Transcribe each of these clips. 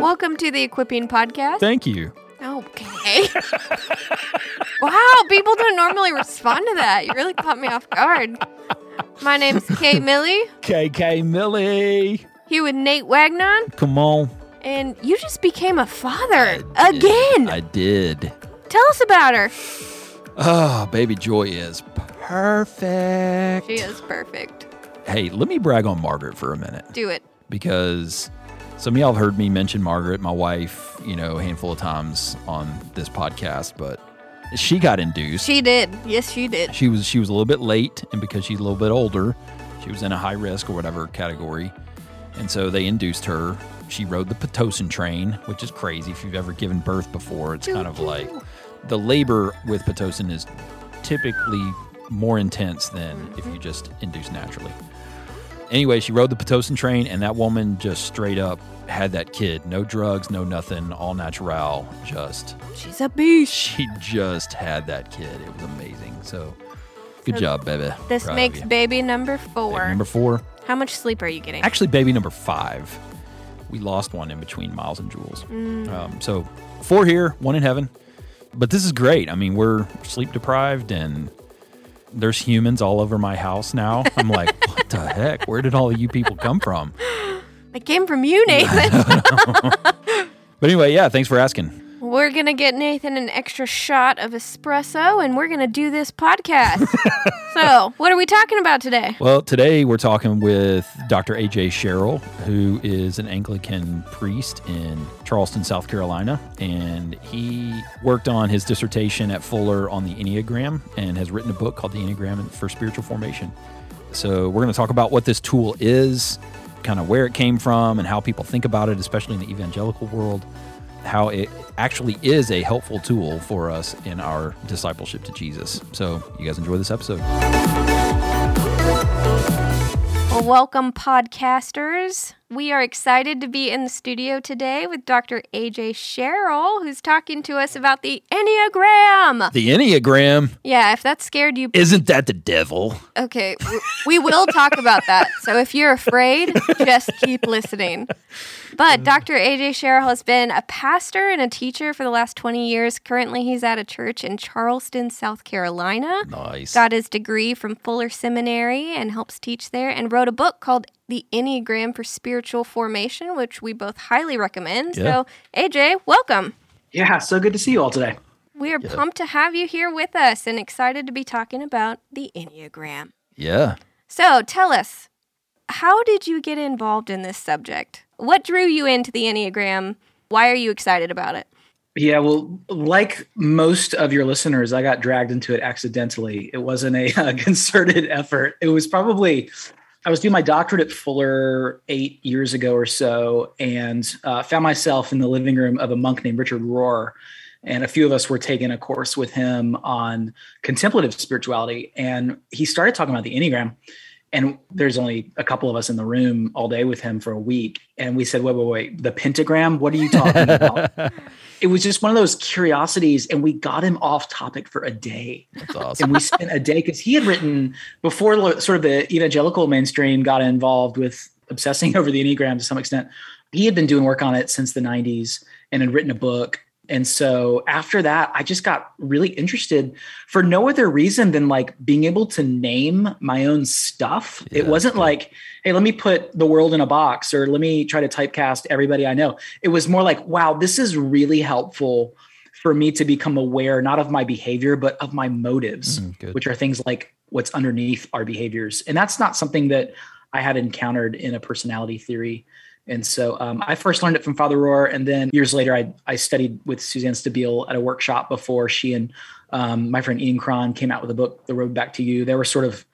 Welcome to the Equipping Podcast. Thank you. Okay. wow, people don't normally respond to that. You really caught me off guard. My name's Kate Millie. KK Millie. Here with Nate Wagnon. Come on. And you just became a father again. I did. Tell us about her. Oh, baby Joy is perfect. She is perfect. Hey, let me brag on Margaret for a minute Do it. because some of y'all have heard me mention Margaret, my wife, you know, a handful of times on this podcast, but she got induced. She did. Yes, she did. she was she was a little bit late and because she's a little bit older she was in a high risk or whatever category and so they induced her she rode the pitocin train which is crazy if you've ever given birth before it's kind of like the labor with pitocin is typically more intense than if you just induce naturally anyway she rode the pitocin train and that woman just straight up had that kid no drugs no nothing all natural just She's a beast. she just had that kid. It was amazing. So good So job, baby. This Proud makes baby number Baby four. number four. How much sleep are you getting? Actually, baby number five. We lost one in between Miles and Jules. Mm. Um, so four here, one in heaven. But this is great. I mean, we're sleep deprived and there's humans all over my house now. I'm like, what the heck? Where did all of you people come from? It came from you, Nathan. But anyway, yeah, thanks for asking. We're going to get Nathan an extra shot of espresso and we're going to do this podcast. so, what are we talking about today? Well, today we're talking with Dr. AJ Sherrill, who is an Anglican priest in Charleston, South Carolina. And he worked on his dissertation at Fuller on the Enneagram and has written a book called The Enneagram for Spiritual Formation. So, we're going to talk about what this tool is, kind of where it came from, and how people think about it, especially in the evangelical world, how it actually is a helpful tool for us in our discipleship to Jesus. So, you guys enjoy this episode. Welcome, podcasters. We are excited to be in the studio today with Dr. AJ Sherrill, who's talking to us about the Enneagram. The Enneagram. Yeah, if that scared you, Isn't that the devil? okay, we will talk about that. So if you're afraid, just keep listening. But mm. Dr. AJ Sherrill has been a pastor and a teacher for the last 20 years. Currently, he's at a church in Charleston, South Carolina. Nice. Got his degree from Fuller Seminary and helps teach there, and wrote a book called The Enneagram for Spiritual Formation, which we both highly recommend. Yeah. So, AJ, welcome. Yeah, so good to see you all today. We are pumped to have you here with us and excited to be talking about the Enneagram. Yeah. So, tell us, how did you get involved in this subject? What drew you into the Enneagram? Why are you excited about it? Yeah, well, like most of your listeners, I got dragged into it accidentally. It wasn't a, uh concerted effort. It was probably, I was doing my doctorate at Fuller eight years ago or so, and uh, found myself in the living room of a monk named Richard Rohr. And a few of us were taking a course with him on contemplative spirituality. And he started talking about the Enneagram. And there's only a couple of us in the room all day with him for a week. And we said, wait, wait, wait, the pentagram? What are you talking about? it was just one of those curiosities. And we got him off topic for a day. That's awesome. And we spent a day because he had written before sort of the evangelical mainstream got involved with obsessing over the Enneagram to some extent. He had been doing work on it since the 90s and had written a book. And so after that, I just got really interested for no other reason than like being able to name my own stuff. Yeah, it wasn't cool. like, hey, let me put the world in a box or let me try to typecast everybody I know. It was more like, wow, this is really helpful for me to become aware not of my behavior, but of my motives, Mm, which are things like what's underneath our behaviors. And that's not something that I had encountered in a personality theory. And so um, I first learned it from Father Rohr, and then years later, I, I studied with Suzanne Stabile at a workshop before she and um, my friend Ian Cron came out with a book, The Road Back to You. They were sort of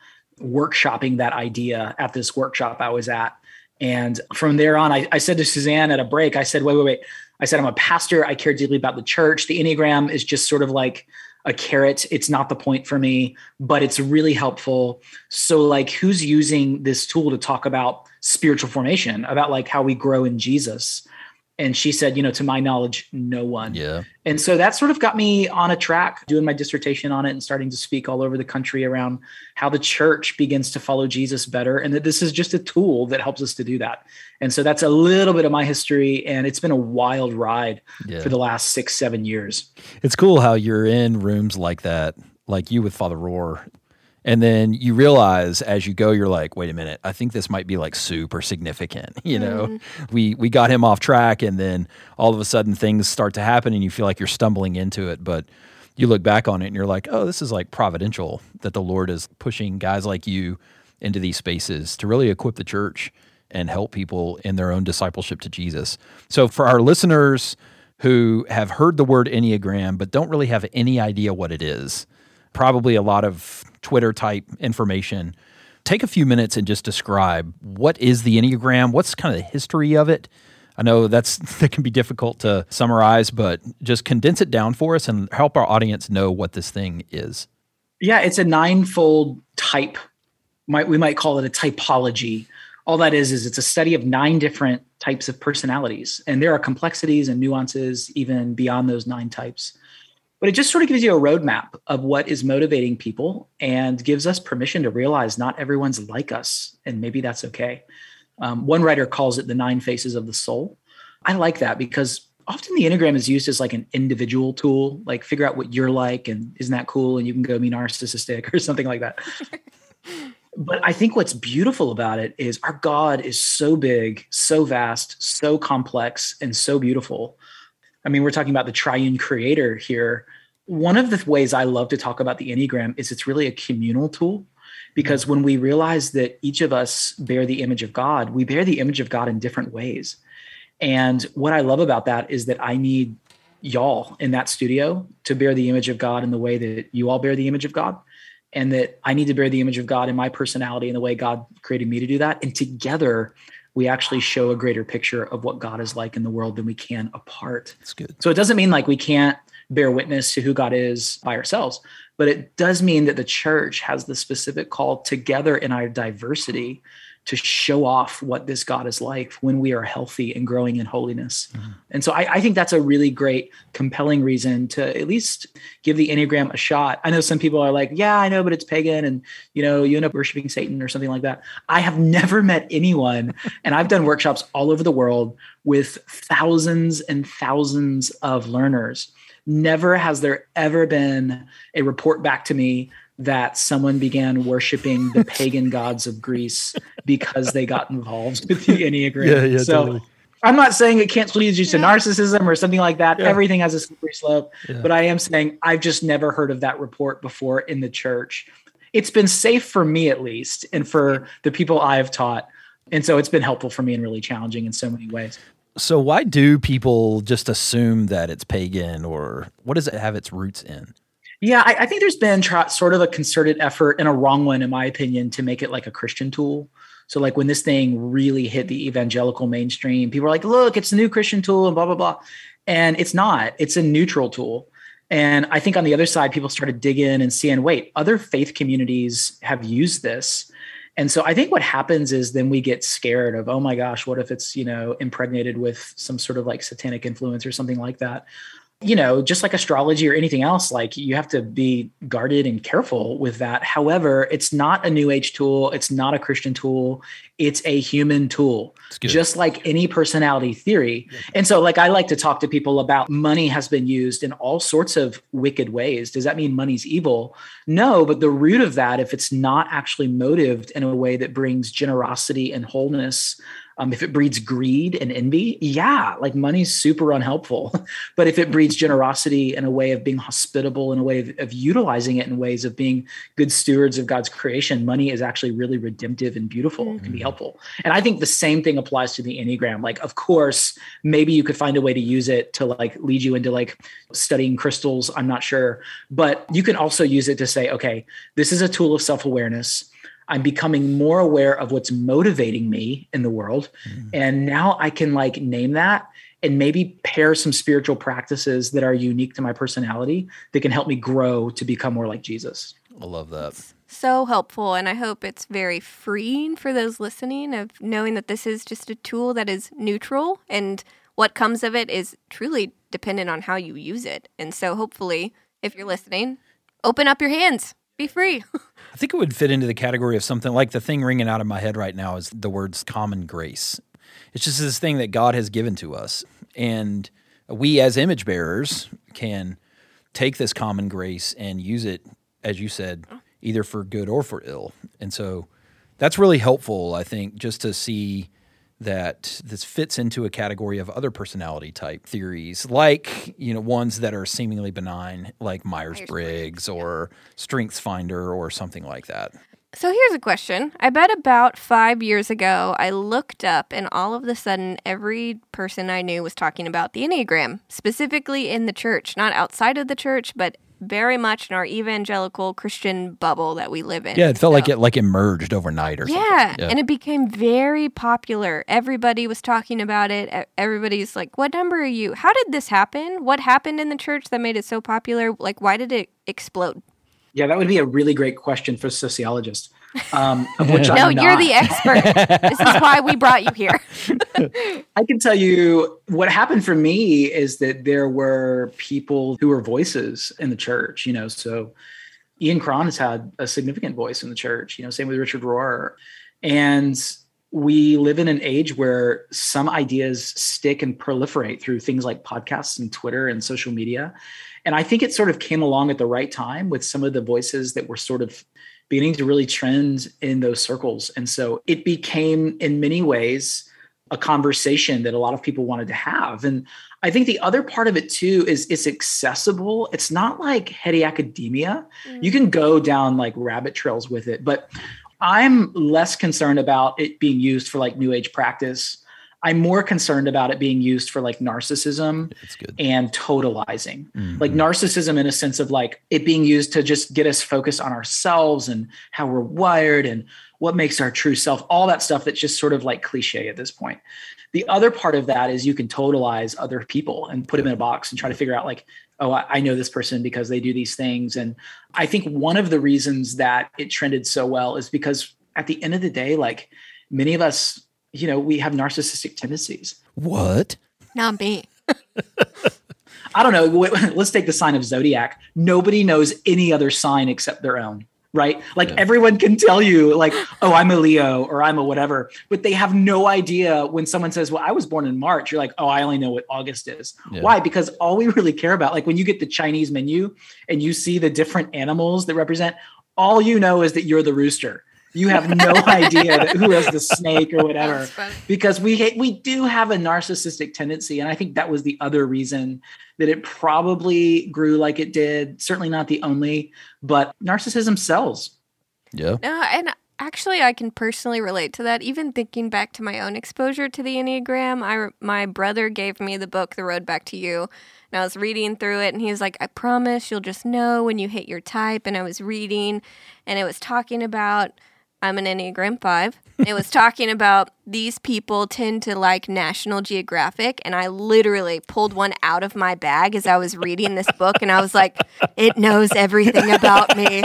workshopping that idea at this workshop I was at. And from there on, I, I said to Suzanne at a break, I said, wait, wait, wait. I said, I'm a pastor. I care deeply about the church. The Enneagram is just sort of like a carrot. It's not the point for me, but it's really helpful. So, like, who's using this tool to talk about spiritual formation, about like how we grow in Jesus? And she said, you know, to my knowledge, no one. Yeah. And so that sort of got me on a track doing my dissertation on it and starting to speak all over the country around how the church begins to follow Jesus better and that this is just a tool that helps us to do that. And so that's a little bit of my history. And it's been a wild ride Yeah. for the last six, seven years. It's cool how you're in rooms like that, like you with Father Rohr, and then you realize as you go, you're like, wait a minute, I think this might be like super significant. You know, mm-hmm. we we got him off track, and then all of a sudden things start to happen, and you feel like you're stumbling into it, but. You look back on it and you're like, oh, this is like providential that the Lord is pushing guys like you into these spaces to really equip the church and help people in their own discipleship to Jesus. So, for our listeners who have heard the word Enneagram but don't really have any idea what it is, probably a lot of Twitter type information, take a few minutes and just describe what is the Enneagram? What's kind of the history of it? I know that's that can be difficult to summarize, but just condense it down for us and help our audience know what this thing is. Yeah, it's a ninefold type. Might we might call it a typology. All that is is it's a study of nine different types of personalities, and there are complexities and nuances even beyond those nine types. But it just sort of gives you a roadmap of what is motivating people and gives us permission to realize not everyone's like us, and maybe that's okay. Um, one writer calls it the nine faces of the soul. I like that because often the Enneagram is used as like an individual tool, like figure out what you're like and isn't that cool? And you can go be narcissistic or something like that. but I think what's beautiful about it is our God is so big, so vast, so complex, and so beautiful. I mean, we're talking about the triune creator here. One of the ways I love to talk about the Enneagram is it's really a communal tool because when we realize that each of us bear the image of God, we bear the image of God in different ways. And what I love about that is that I need y'all in that studio to bear the image of God in the way that you all bear the image of God. And that I need to bear the image of God in my personality in the way God created me to do that. And together, we actually show a greater picture of what God is like in the world than we can apart. That's good. So it doesn't mean like we can't bear witness to who God is by ourselves, but it does mean that the church has the specific call together in our diversity to show off what this God is like when we are healthy and growing in holiness. Mm-hmm. And so I, I think that's a really great, compelling reason to at least give the Enneagram a shot. I know some people are like, yeah, I know, but it's pagan and you know, you end up worshiping Satan or something like that. I have never met anyone, and I've done workshops all over the world with thousands and thousands of learners. Never has there ever been a report back to me that someone began worshiping the pagan gods of Greece because they got involved with the Enneagram. Yeah, yeah, so totally. I'm not saying it can't lead you to narcissism or something like that. Yeah. Everything has a slippery slope. Yeah. But I am saying I've just never heard of that report before in the church. It's been safe for me at least, and for the people I have taught. And so it's been helpful for me and really challenging in so many ways. So why do people just assume that it's pagan or what does it have its roots in? Yeah, I, I think there's been try, sort of a concerted effort and a wrong one, in my opinion, to make it like a Christian tool. So, like when this thing really hit the evangelical mainstream, people are like, look, it's a new Christian tool and blah, blah, blah. And it's not, it's a neutral tool. And I think on the other side, people started digging in and seeing, wait, other faith communities have used this. And so I think what happens is then we get scared of, oh my gosh, what if it's, you know, impregnated with some sort of like satanic influence or something like that you know, just like astrology or anything else, like you have to be guarded and careful with that. However, it's not a new age tool. It's not a Christian tool. It's a human tool, just like any personality theory. And so, like, I like to talk to people about money has been used in all sorts of wicked ways. Does that mean money's evil? No, but the root of that, if it's not actually motived in a way that brings generosity and wholeness, um, if it breeds greed and envy, yeah, like money's super unhelpful. but if it breeds generosity and a way of being hospitable and a way of, of utilizing it in ways of being good stewards of God's creation, money is actually really redemptive and beautiful and can be helpful. And I think the same thing applies to the Enneagram. Like, of course, maybe you could find a way to use it to like lead you into like studying crystals. I'm not sure. But you can also use it to say, okay, this is a tool of self awareness. I'm becoming more aware of what's motivating me in the world. Mm-hmm. And now I can like name that and maybe pair some spiritual practices that are unique to my personality that can help me grow to become more like Jesus. I love that. So helpful. And I hope it's very freeing for those listening of knowing that this is just a tool that is neutral and what comes of it is truly dependent on how you use it. And so hopefully, if you're listening, open up your hands. Be free. I think it would fit into the category of something like the thing ringing out of my head right now is the words common grace. It's just this thing that God has given to us. And we as image bearers can take this common grace and use it, as you said, oh. either for good or for ill. And so that's really helpful, I think, just to see that this fits into a category of other personality type theories, like you know ones that are seemingly benign, like Myers Briggs or Strengths Finder or something like that. So here's a question. I bet about five years ago, I looked up, and all of a sudden, every person I knew was talking about the Enneagram, specifically in the church, not outside of the church, but very much in our evangelical Christian bubble that we live in. Yeah, it felt so, like it like emerged overnight or yeah, yeah, and it became very popular. Everybody was talking about it. Everybody's like, "What number are you? How did this happen? What happened in the church that made it so popular? Like, why did it explode?" Yeah, that would be a really great question for sociologists. Um, of which no, I'm you're the expert. this is why we brought you here. I can tell you what happened for me is that there were people who were voices in the church. You know, so Ian Cron has had a significant voice in the church. You know, same with Richard Rohr, and we live in an age where some ideas stick and proliferate through things like podcasts and Twitter and social media. And I think it sort of came along at the right time with some of the voices that were sort of beginning to really trend in those circles. And so it became, in many ways, a conversation that a lot of people wanted to have. And I think the other part of it too is it's accessible. It's not like heady academia. Mm. You can go down like rabbit trails with it, but I'm less concerned about it being used for like new age practice I'm more concerned about it being used for like narcissism and totalizing. Mm-hmm. Like narcissism in a sense of like it being used to just get us focused on ourselves and how we're wired and what makes our true self, all that stuff that's just sort of like cliche at this point. The other part of that is you can totalize other people and put them in a box and try to figure out like, oh, I know this person because they do these things. And I think one of the reasons that it trended so well is because at the end of the day, like many of us you know, we have narcissistic tendencies. What? Not me. I don't know. Let's take the sign of zodiac. Nobody knows any other sign except their own, right? Like yeah. everyone can tell you, like, oh, I'm a Leo or I'm a whatever, but they have no idea when someone says, well, I was born in March. You're like, oh, I only know what August is. Yeah. Why? Because all we really care about, like when you get the Chinese menu and you see the different animals that represent, all you know is that you're the rooster you have no idea who is the snake or whatever. Because we we do have a narcissistic tendency and i think that was the other reason that it probably grew like it did. Certainly not the only but narcissism sells. Yeah. Uh, and actually i can personally relate to that. Even thinking back to my own exposure to the enneagram i my brother gave me the book the road back to you and I was reading through it, and he was like, I promise you'll just know when you hit your type. And I was reading, and it was talking about I'm an Enneagram 5. it was talking about these people tend to like National Geographic. And I literally pulled one out of my bag as I was reading this book. And I was like, it knows everything about me.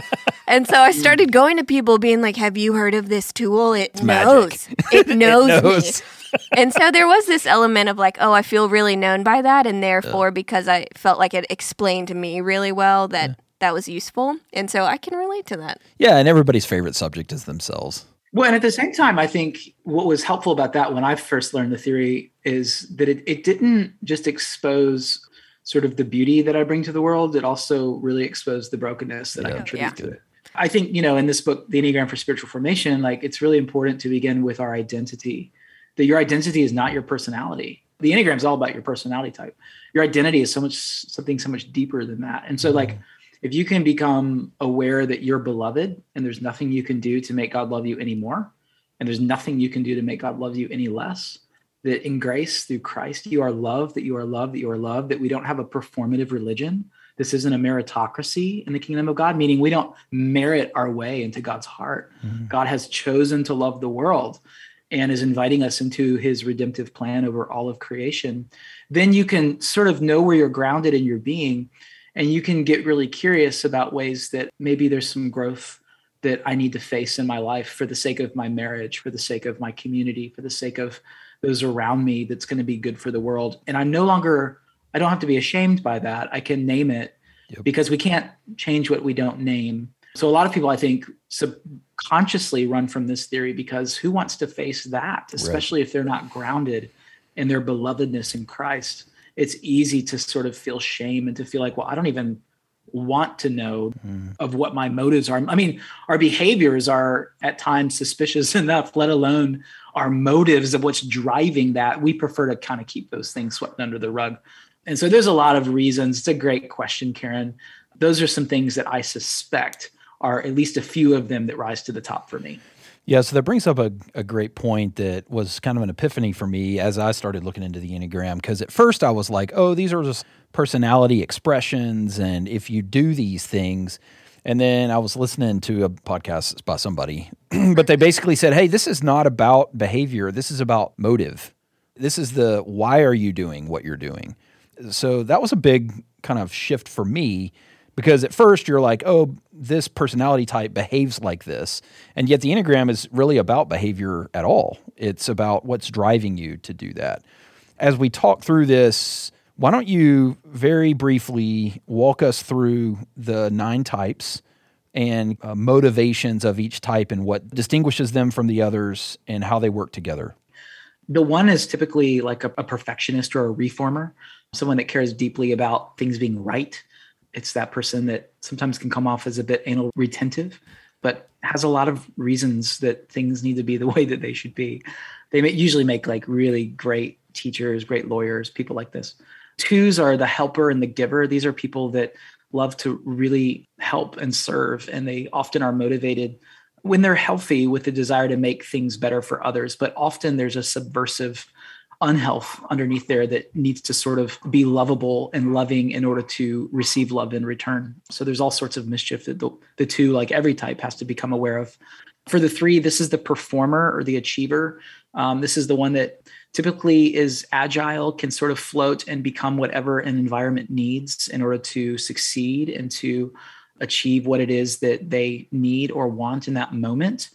And so I started going to people being like, have you heard of this tool? It knows. It knows. it knows. me. and so there was this element of like, oh, I feel really known by that. And therefore, because I felt like it explained to me really well that. Yeah that was useful. And so I can relate to that. Yeah, and everybody's favorite subject is themselves. Well, and at the same time, I think what was helpful about that when I first learned the theory is that it, it didn't just expose sort of the beauty that I bring to the world, it also really exposed the brokenness that yeah. I contribute yeah. to it. I think, you know, in this book, The Enneagram for Spiritual Formation, like it's really important to begin with our identity, that your identity is not your personality. The Enneagram is all about your personality type. Your identity is so much something so much deeper than that. And so, mm-hmm. like, if you can become aware that you're beloved and there's nothing you can do to make God love you anymore, and there's nothing you can do to make God love you any less, that in grace through Christ, you are loved, that you are loved, that you are loved, that we don't have a performative religion. This isn't a meritocracy in the kingdom of God, meaning we don't merit our way into God's heart. Mm-hmm. God has chosen to love the world and is inviting us into his redemptive plan over all of creation. Then you can sort of know where you're grounded in your being and you can get really curious about ways that maybe there's some growth that I need to face in my life for the sake of my marriage, for the sake of my community, for the sake of those around me that's going to be good for the world. And I'm no longer, I don't have to be ashamed by that. I can name it yep. because we can't change what we don't name. So a lot of people, I think, subconsciously run from this theory because who wants to face that, especially right. if they're not grounded in their belovedness in Christ? It's easy to sort of feel shame and to feel like, well, I don't even want to know mm. of what my motives are. I mean, our behaviors are at times suspicious enough, let alone our motives of what's driving that. We prefer to kind of keep those things swept under the rug. And so there's a lot of reasons. It's a great question, Karen. Those are some things that I suspect are at least a few of them that rise to the top for me. Yeah, so that brings up a, a great point that was kind of an epiphany for me as I started looking into the Enneagram. Because at first I was like, oh, these are just personality expressions. And if you do these things, and then I was listening to a podcast by somebody, but they basically said, hey, this is not about behavior, this is about motive. This is the why are you doing what you're doing? So that was a big kind of shift for me because at first you're like, oh, this personality type behaves like this. And yet the Enneagram is really about behavior at all. It's about what's driving you to do that. As we talk through this, why don't you very briefly walk us through the nine types and uh, motivations of each type and what distinguishes them from the others and how they work together? The one is typically like a, a perfectionist or a reformer, someone that cares deeply about things being right it's that person that sometimes can come off as a bit anal retentive, but has a lot of reasons that things need to be the way that they should be. They usually make like really great teachers, great lawyers, people like this. Twos are the helper and the giver. These are people that love to really help and serve, and they often are motivated when they're healthy with the desire to make things better for others. But often there's a subversive unhealth underneath there that needs to sort of be lovable and loving in order to receive love in return. So there's all sorts of mischief that the, the two, like every type, has to become aware of. For the three, this is the performer or the achiever. Um, this is the one that typically is agile, can sort of float and become whatever an environment needs in order to succeed and to achieve what it is that they need or want in that moment.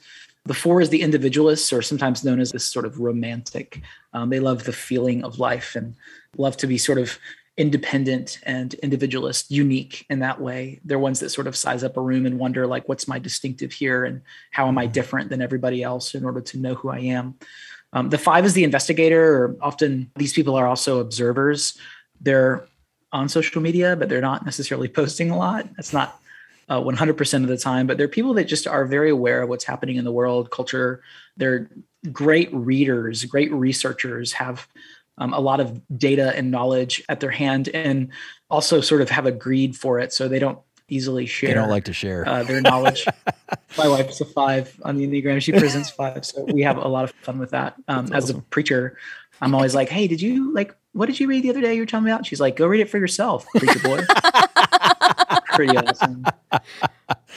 The four is the individualists, or sometimes known as this sort of romantic. Um, they love the feeling of life and love to be sort of independent and individualist, unique in that way. They're ones that sort of size up a room and wonder, like, what's my distinctive here and how am I different than everybody else in order to know who I am. Um, the five is the investigator, or often these people are also observers. They're on social media, but they're not necessarily posting a lot. That's not uh, 100% of the time, but they're people that just are very aware of what's happening in the world, culture. They're great readers, great researchers, have um, a lot of data and knowledge at their hand, and also sort of have a greed for it. So they don't easily share. They don't like to share uh, their knowledge. My wife's a five on the Enneagram. She presents five. So we have a lot of fun with that. Um, as awesome. a preacher, I'm always like, hey, did you like, what did you read the other day you were telling me about? She's like, go read it for yourself, preacher boy. pretty awesome.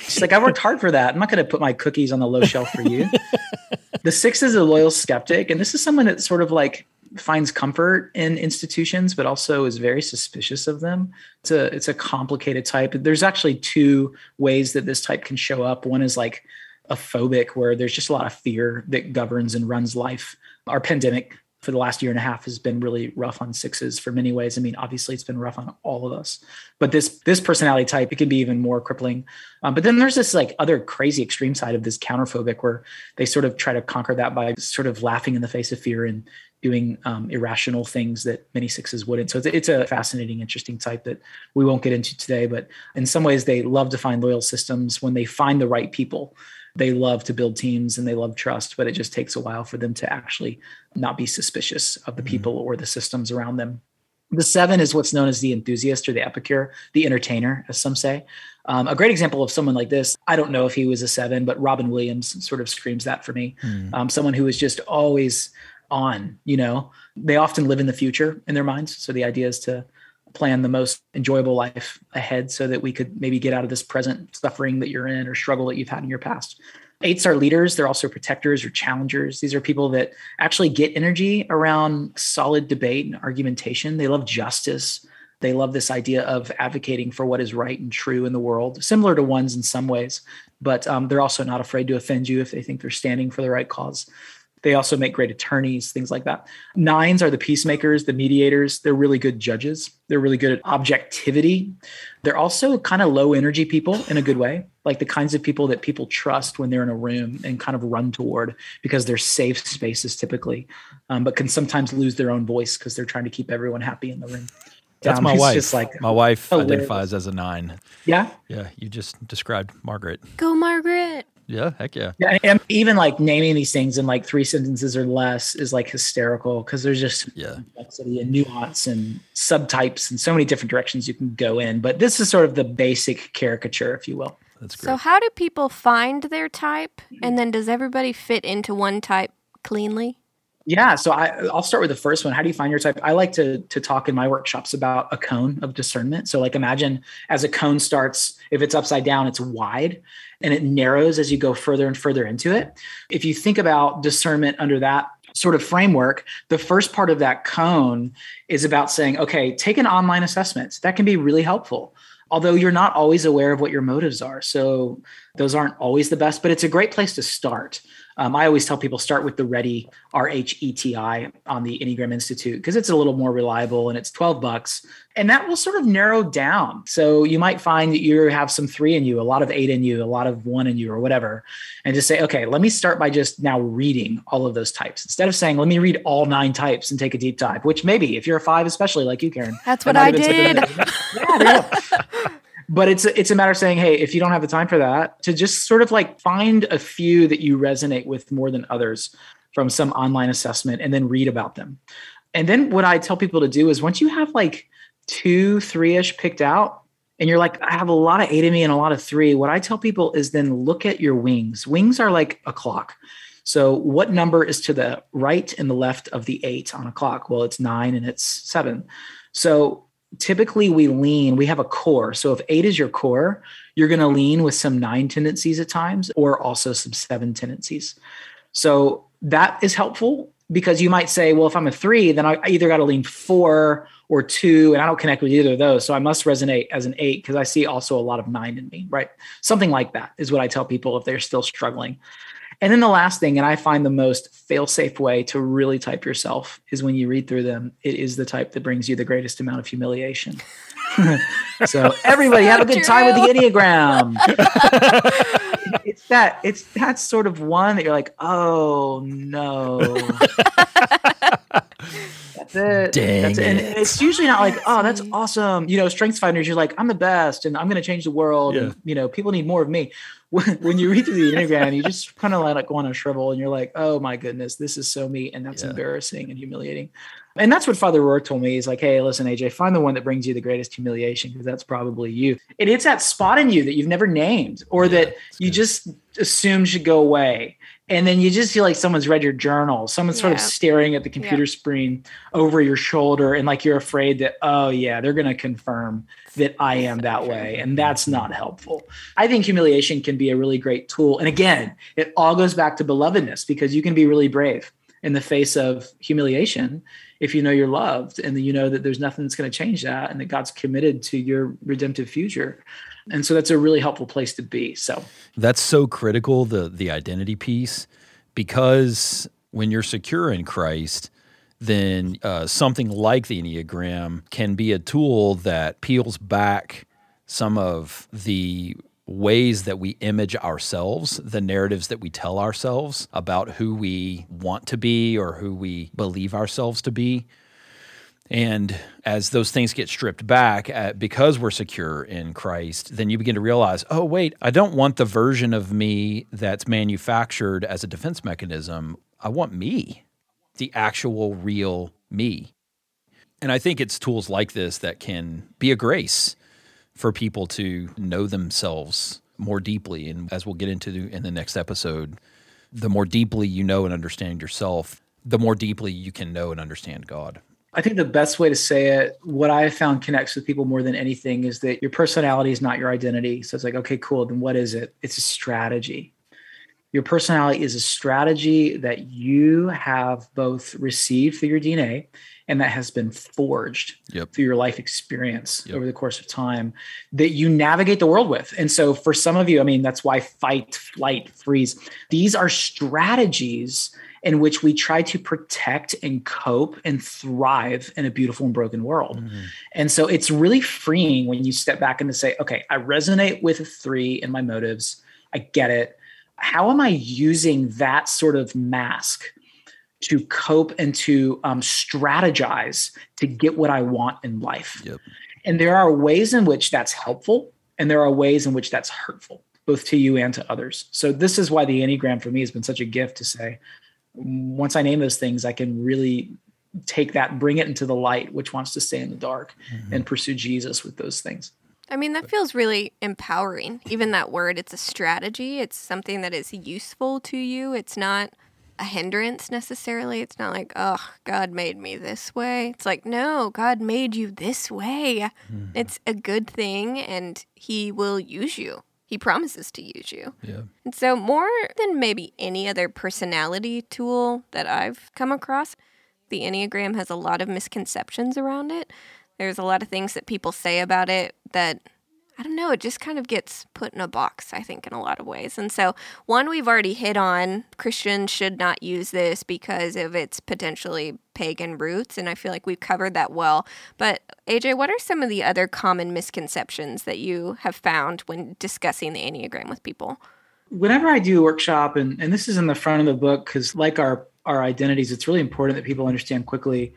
She's like, I worked hard for that. I'm not going to put my cookies on the low shelf for you. the six is a loyal skeptic. And this is someone that sort of like finds comfort in institutions, but also is very suspicious of them. It's a, it's a complicated type. There's actually two ways that this type can show up. One is like a phobic, where there's just a lot of fear that governs and runs life. Our pandemic for the last year and a half has been really rough on sixes for many ways. I mean, obviously it's been rough on all of us, but this this personality type it can be even more crippling. Um, but then there's this like other crazy extreme side of this counterphobic where they sort of try to conquer that by sort of laughing in the face of fear and doing um, irrational things that many sixes wouldn't. So it's, it's a fascinating, interesting type that we won't get into today. But in some ways, they love to find loyal systems when they find the right people they love to build teams and they love trust, but it just takes a while for them to actually not be suspicious of the mm-hmm. people or the systems around them. The seven is what's known as the enthusiast or the epicure, the entertainer, as some say. Um, a great example of someone like this, I don't know if he was a seven, but Robin Williams sort of screams that for me. Mm. Um, someone who is just always on, you know, they often live in the future in their minds. So the idea is to plan the most enjoyable life ahead so that we could maybe get out of this present suffering that you're in or struggle that you've had in your past. Eights are leaders. They're also protectors or challengers. These are people that actually get energy around solid debate and argumentation. They love justice. They love this idea of advocating for what is right and true in the world, similar to ones in some ways, but um, they're also not afraid to offend you if they think they're standing for the right cause. They also make great attorneys, things like that. Nines are the peacemakers, the mediators. They're really good judges. They're really good at objectivity. They're also kind of low energy people in a good way, like the kinds of people that people trust when they're in a room and kind of run toward because they're safe spaces typically, um, but can sometimes lose their own voice because they're trying to keep everyone happy in the room. That's Um, my it's wife. just like- my wife hilarious. identifies as a nine. Yeah. Yeah, you just described Margaret. Go, Margaret. Yeah, heck yeah. Yeah, and even like naming these things in like three sentences or less is like hysterical because there's just Yeah. complexity and nuance and subtypes and so many different directions you can go in. But this is sort of the basic caricature, if you will. That's great. So, how do people find their type? And mm. then, does everybody fit into one type cleanly? Yeah, so I, I'll start with the first one. How do you find your type? I like to to talk in my workshops about a cone of discernment. So, like, imagine as a cone starts, if it's upside down, it's wide, and it narrows as you go further and further into it. If you think about discernment under that sort of framework, the first part of that cone is about saying, okay, take an online assessment. That can be really helpful. Although you're not always aware of what your motives are. So those aren't always the best, but it's a great place to start. Um, I always tell people start with the RHETI R H E T I on the Enneagram Institute because it's a little more reliable and it's 12 bucks. And that will sort of narrow down. So you might find that you have some three in you, a lot of eight in you, a lot of one in you, or whatever. And just say, okay, let me start by just now reading all of those types instead of saying, let me read all nine types and take a deep dive, which maybe if you're a five, especially like you, Karen. That's that what I did. yeah, there you go. But it's it's a matter of saying hey if you don't have the time for that to just sort of like find a few that you resonate with more than others from some online assessment and then read about them. And then what i tell people to do is once you have like two three-ish picked out and you're like i have a lot of eight in me and a lot of three what i tell people is then look at your wings. Wings are like a clock. So what number is to the right and the left of the eight on a clock? Well it's nine and it's seven. So typically we lean, we have a core. So if eight is your core, you're going to lean with some nine tendencies at times or also some seven tendencies. So that is helpful because you might say, well, if I'm a three, then I either got to lean four or two, and I don't connect with either of those. So I must resonate as an eight because I see also a lot of nine in me, right? Something like that is what I tell people if they're still struggling. And then the last thing, and I find the most fail safe way to really type yourself is when you read through them, it is the type that brings you the greatest amount of humiliation. so everybody have a good time with the Enneagram. it's that, it's that sort of one that you're like, oh no. That's it. Dang That's it. And it. it's usually not like, oh, that's awesome. You know, strengths finders, you're like, I'm the best and I'm going to change the world. Yeah. And, you know, people need more of me. When, you read through the Enneagram, you just kind of let it go on a shrivel and you're like, oh my goodness, this is so me. And that's Yeah. embarrassing and humiliating. And that's what Father Rohr told me. He's like, hey, listen, AJ, find the one that brings you the greatest humiliation because that's probably you. And it's that spot in you that you've never named or Yeah, that you good. just assume should go away. And then you just feel like someone's read your journal, someone's sort of staring at the computer screen over your shoulder, and like you're afraid that, oh, yeah, they're going to confirm that I am that way. And that's not helpful. I think humiliation can be a really great tool. And again, it all goes back to belovedness because you can be really brave in the face of humiliation if you know you're loved and you know that there's nothing that's going to change that and that God's committed to your redemptive future. And so that's a really helpful place to be. So, That's so critical the the identity piece because when you're secure in Christ, then uh, something like the Enneagram can be a tool that peels back some of the ways that we image ourselves, the narratives that we tell ourselves about who we want to be or who we believe ourselves to be. And as those things get stripped back, uh, because we're secure in Christ, then you begin to realize, oh, wait, I don't want the version of me that's manufactured as a defense mechanism. I want me, the actual, real me. And I think it's tools like this that can be a grace for people to know themselves more deeply. And as we'll get into in the next episode, the more deeply you know and understand yourself, the more deeply you can know and understand God. I think the best way to say it, what I have found connects with people more than anything is that your personality is not your identity. So it's like, okay, cool. Then what is it? It's a strategy. Your personality is a strategy that you have both received through your DNA and that has been forged Yep. through your life experience Yep. over the course of time that you navigate the world with. And so for some of you, I mean, that's why fight, flight, freeze, these are strategies in which we try to protect and cope and thrive in a beautiful and broken world. Mm-hmm. And so it's really freeing when you step back and to say, okay, I resonate with three in my motives. I get it. How am I using that sort of mask to cope and to um, strategize to get what I want in life? Yep. And there are ways in which that's helpful, and there are ways in which that's hurtful, both to you and to others. So, this is why the Enneagram for me has been such a gift to say, once I name those things, I can really take that, bring it into the light, which wants to stay in the dark mm-hmm. and pursue Jesus with those things. I mean, that feels really empowering. Even that word, it's a strategy. It's something that is useful to you. It's not a hindrance necessarily. It's not like, oh, God made me this way. It's like, no, God made you this way. Mm-hmm. It's a good thing and He will use you. He promises to use you. Yeah. And so, more than maybe any other personality tool that I've come across, the Enneagram has a lot of misconceptions around it. There's a lot of things that people say about it that I don't know, it just kind of gets put in a box, I think, in a lot of ways. And so, one we've already hit on Christians should not use this because of its potentially pagan roots. And I feel like we've covered that well. But, AJ, what are some of the other common misconceptions that you have found when discussing the Enneagram with people? Whenever I do a workshop, and, and this is in the front of the book, because like our, our identities, it's really important that people understand quickly.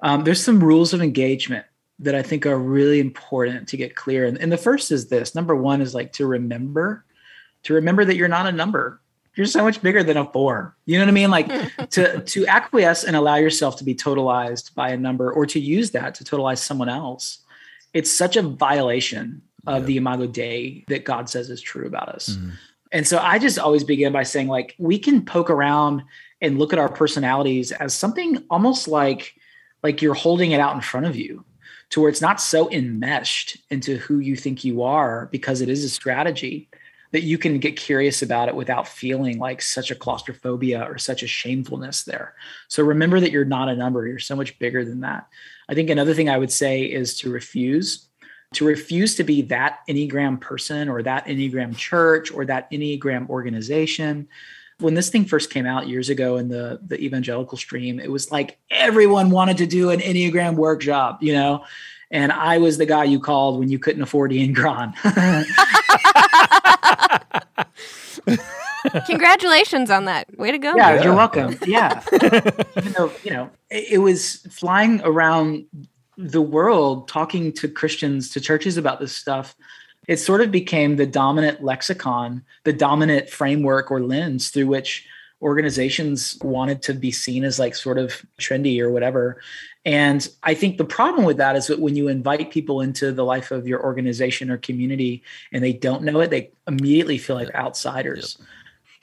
Um, there's some rules of engagement that I think are really important to get clear. And, and the first is this number one is like to remember, to remember that you're not a number. You're so much bigger than a four. You know what I mean? Like to to acquiesce and allow yourself to be totalized by a number or to use that to totalize someone else. It's such a violation of the imago Dei that God says is true about us. Mm-hmm. And so I just always begin by saying, like, we can poke around and look at our personalities as something almost like like you're holding it out in front of you to where it's not so enmeshed into who you think you are because it is a strategy that you can get curious about it without feeling like such a claustrophobia or such a shamefulness there. So remember that you're not a number, you're so much bigger than that. I think another thing I would say is to refuse to refuse to be that Enneagram person or that Enneagram church or that Enneagram organization when this thing first came out years ago in the the evangelical stream, it was like everyone wanted to do an Enneagram workshop, you know. And I was the guy you called when you couldn't afford Ian Cron. Congratulations on that. Way to go. Yeah, yeah. you're welcome. Yeah. Even though, you know, it, it was flying around the world talking to Christians, to churches about this stuff it sort of became the dominant lexicon, the dominant framework or lens through which organizations wanted to be seen as like sort of trendy or whatever. And I think the problem with that is that when you invite people into the life of your organization or community and they don't know it, they immediately feel like outsiders. Yep.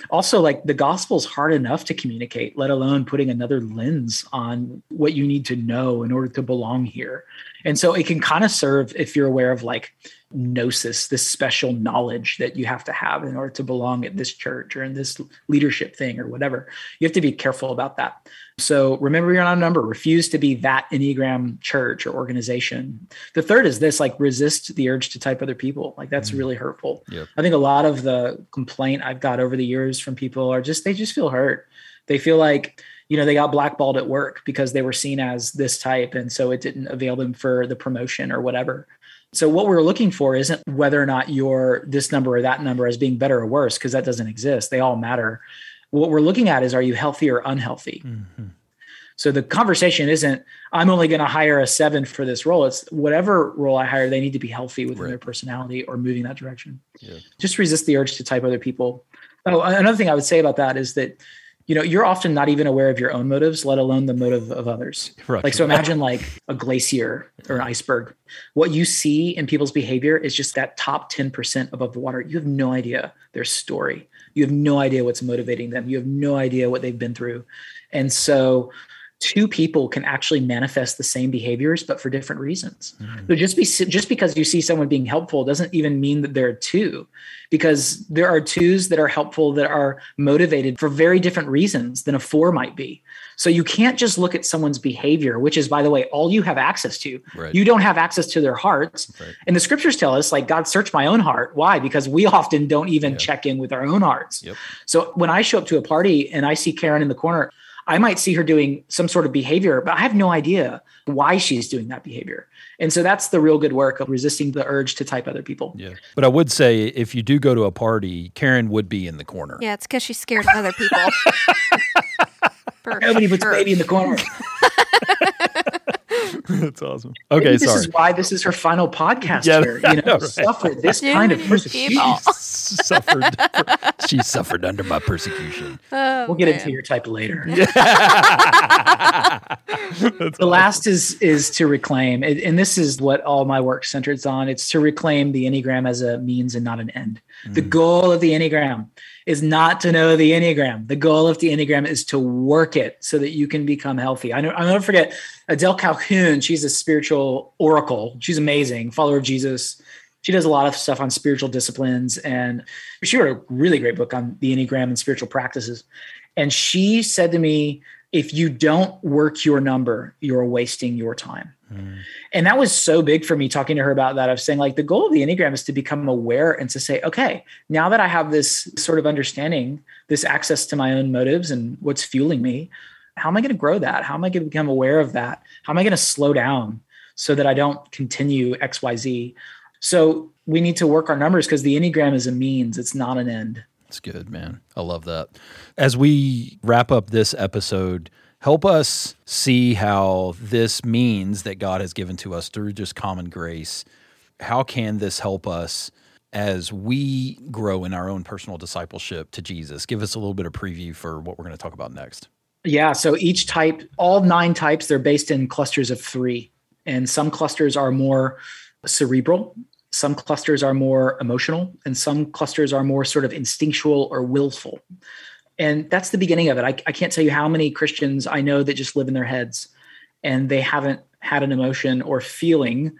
Also, like the gospel is hard enough to communicate, let alone putting another lens on what you need to know in order to belong here. And so it can kind of serve if you're aware of like gnosis, this special knowledge that you have to have in order to belong at this church or in this leadership thing or whatever. You have to be careful about that. So remember, you're not a number. Refuse to be that Enneagram church or organization. The third is this like resist the urge to type other people. Like that's mm-hmm. really hurtful. Yep. I think a lot of the complaint I've got over the years from people are just, they just feel hurt. They feel like, you know, they got blackballed at work because they were seen as this type. And so it didn't avail them for the promotion or whatever. So what we're looking for isn't whether or not you're this number or that number as being better or worse, because that doesn't exist. They all matter. What we're looking at is are you healthy or unhealthy? Mm-hmm. So the conversation isn't I'm only going to hire a seven for this role. It's whatever role I hire, they need to be healthy within right. their personality or moving that direction. Yeah. Just resist the urge to type other people. Oh, another thing I would say about that is that you know you're often not even aware of your own motives let alone the motive of others. Right. like so imagine like a glacier or an iceberg. What you see in people's behavior is just that top 10% above the water. You have no idea their story. You have no idea what's motivating them. You have no idea what they've been through. And so two people can actually manifest the same behaviors but for different reasons mm-hmm. so just be just because you see someone being helpful doesn't even mean that there are two because there are twos that are helpful that are motivated for very different reasons than a four might be so you can't just look at someone's behavior which is by the way all you have access to right. you don't have access to their hearts right. and the scriptures tell us like god search my own heart why because we often don't even yeah. check in with our own hearts yep. so when i show up to a party and i see karen in the corner I might see her doing some sort of behavior, but I have no idea why she's doing that behavior. And so that's the real good work of resisting the urge to type other people. Yeah. But I would say if you do go to a party, Karen would be in the corner. Yeah, it's because she's scared of other people. Nobody puts baby in the corner. That's awesome. Okay, Maybe this sorry. is why this is her final podcast. Yeah, here. You know, right. suffer this kind of persecution. suffered. she suffered under my persecution. Oh, we'll get man. into your type later. Yeah. the awesome. last is is to reclaim, and this is what all my work centers on. It's to reclaim the enneagram as a means and not an end. Mm. The goal of the enneagram is not to know the Enneagram. The goal of the Enneagram is to work it so that you can become healthy. I know, I'll never forget Adele Calhoun. She's a spiritual oracle. She's amazing, follower of Jesus. She does a lot of stuff on spiritual disciplines. And she wrote a really great book on the Enneagram and spiritual practices. And she said to me, if you don't work your number, you're wasting your time. Mm. And that was so big for me talking to her about that of saying like the goal of the Enneagram is to become aware and to say, okay, now that I have this sort of understanding, this access to my own motives and what's fueling me, how am I going to grow that? How am I going to become aware of that? How am I going to slow down so that I don't continue XYZ? So we need to work our numbers because the Enneagram is a means, it's not an end. That's good, man. I love that. As we wrap up this episode, Help us see how this means that God has given to us through just common grace. How can this help us as we grow in our own personal discipleship to Jesus? Give us a little bit of preview for what we're going to talk about next. Yeah. So each type, all nine types, they're based in clusters of three. And some clusters are more cerebral, some clusters are more emotional, and some clusters are more sort of instinctual or willful. And that's the beginning of it. I, I can't tell you how many christians i know that just live in their heads and they haven't had an emotion or feeling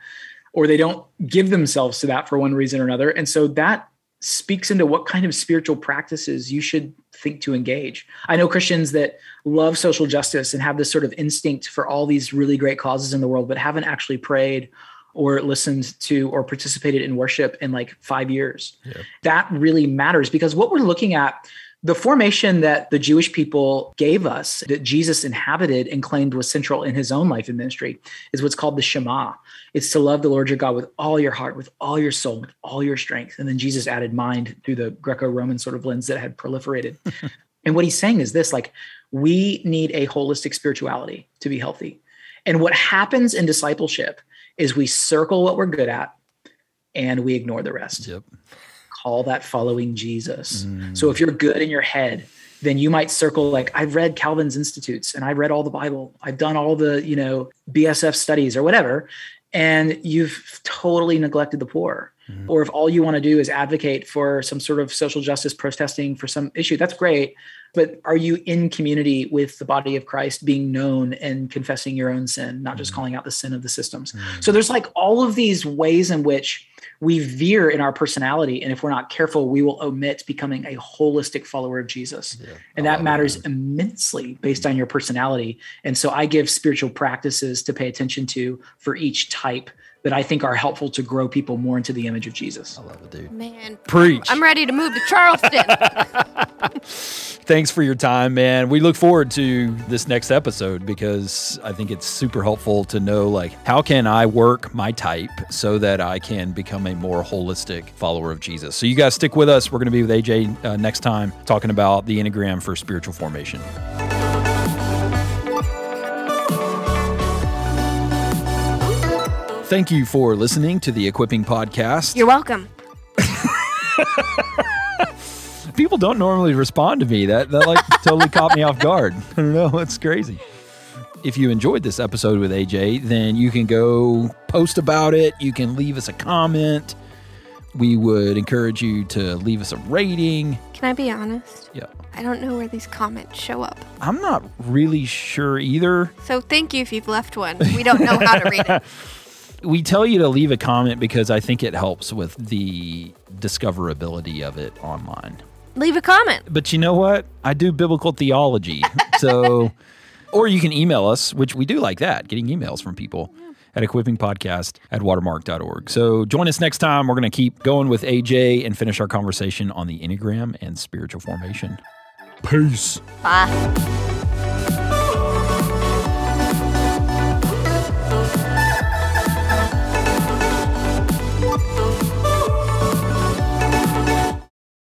or they don't give themselves to that for one reason or another. And so that speaks into what kind of spiritual practices you should think to engage. I know christians that love social justice and have this sort of instinct for all these really great causes in the world but haven't actually prayed or listened to or participated in worship in like five years. Yeah. That really matters because what we're looking at the formation that the Jewish people gave us, that Jesus inhabited and claimed was central in his own life and ministry, is what's called the Shema. It's to love the Lord your God with all your heart, with all your soul, with all your strength. And then Jesus added mind through the Greco Roman sort of lens that had proliferated. and what he's saying is this like, we need a holistic spirituality to be healthy. And what happens in discipleship is we circle what we're good at and we ignore the rest. Yep call that following Jesus. Mm. So if you're good in your head, then you might circle like I've read Calvin's Institutes and I've read all the Bible. I've done all the, you know, BSF studies or whatever. And you've totally neglected the poor. Mm. Or if all you want to do is advocate for some sort of social justice protesting for some issue, that's great. But are you in community with the body of Christ being known and confessing your own sin, not just mm. calling out the sin of the systems? Mm. So there's like all of these ways in which we veer in our personality. And if we're not careful, we will omit becoming a holistic follower of Jesus. Yeah, and that matters immensely based on your personality. And so I give spiritual practices to pay attention to for each type that I think are helpful to grow people more into the image of Jesus. I love it, dude. Man, preach. I'm ready to move to Charleston. Thanks for your time, man. We look forward to this next episode because I think it's super helpful to know like how can I work my type so that I can become a more holistic follower of Jesus. So you guys stick with us. We're going to be with AJ uh, next time talking about the Enneagram for spiritual formation. Thank you for listening to the Equipping Podcast. You're welcome. People don't normally respond to me. That that like totally caught me off guard. I don't know. It's crazy. If you enjoyed this episode with AJ, then you can go post about it. You can leave us a comment. We would encourage you to leave us a rating. Can I be honest? Yeah. I don't know where these comments show up. I'm not really sure either. So thank you if you've left one. We don't know how to read it. We tell you to leave a comment because I think it helps with the discoverability of it online. Leave a comment. But you know what? I do biblical theology. So, or you can email us, which we do like that, getting emails from people at equippingpodcast at watermark.org. So join us next time. We're going to keep going with AJ and finish our conversation on the Enneagram and spiritual formation. Peace. Bye.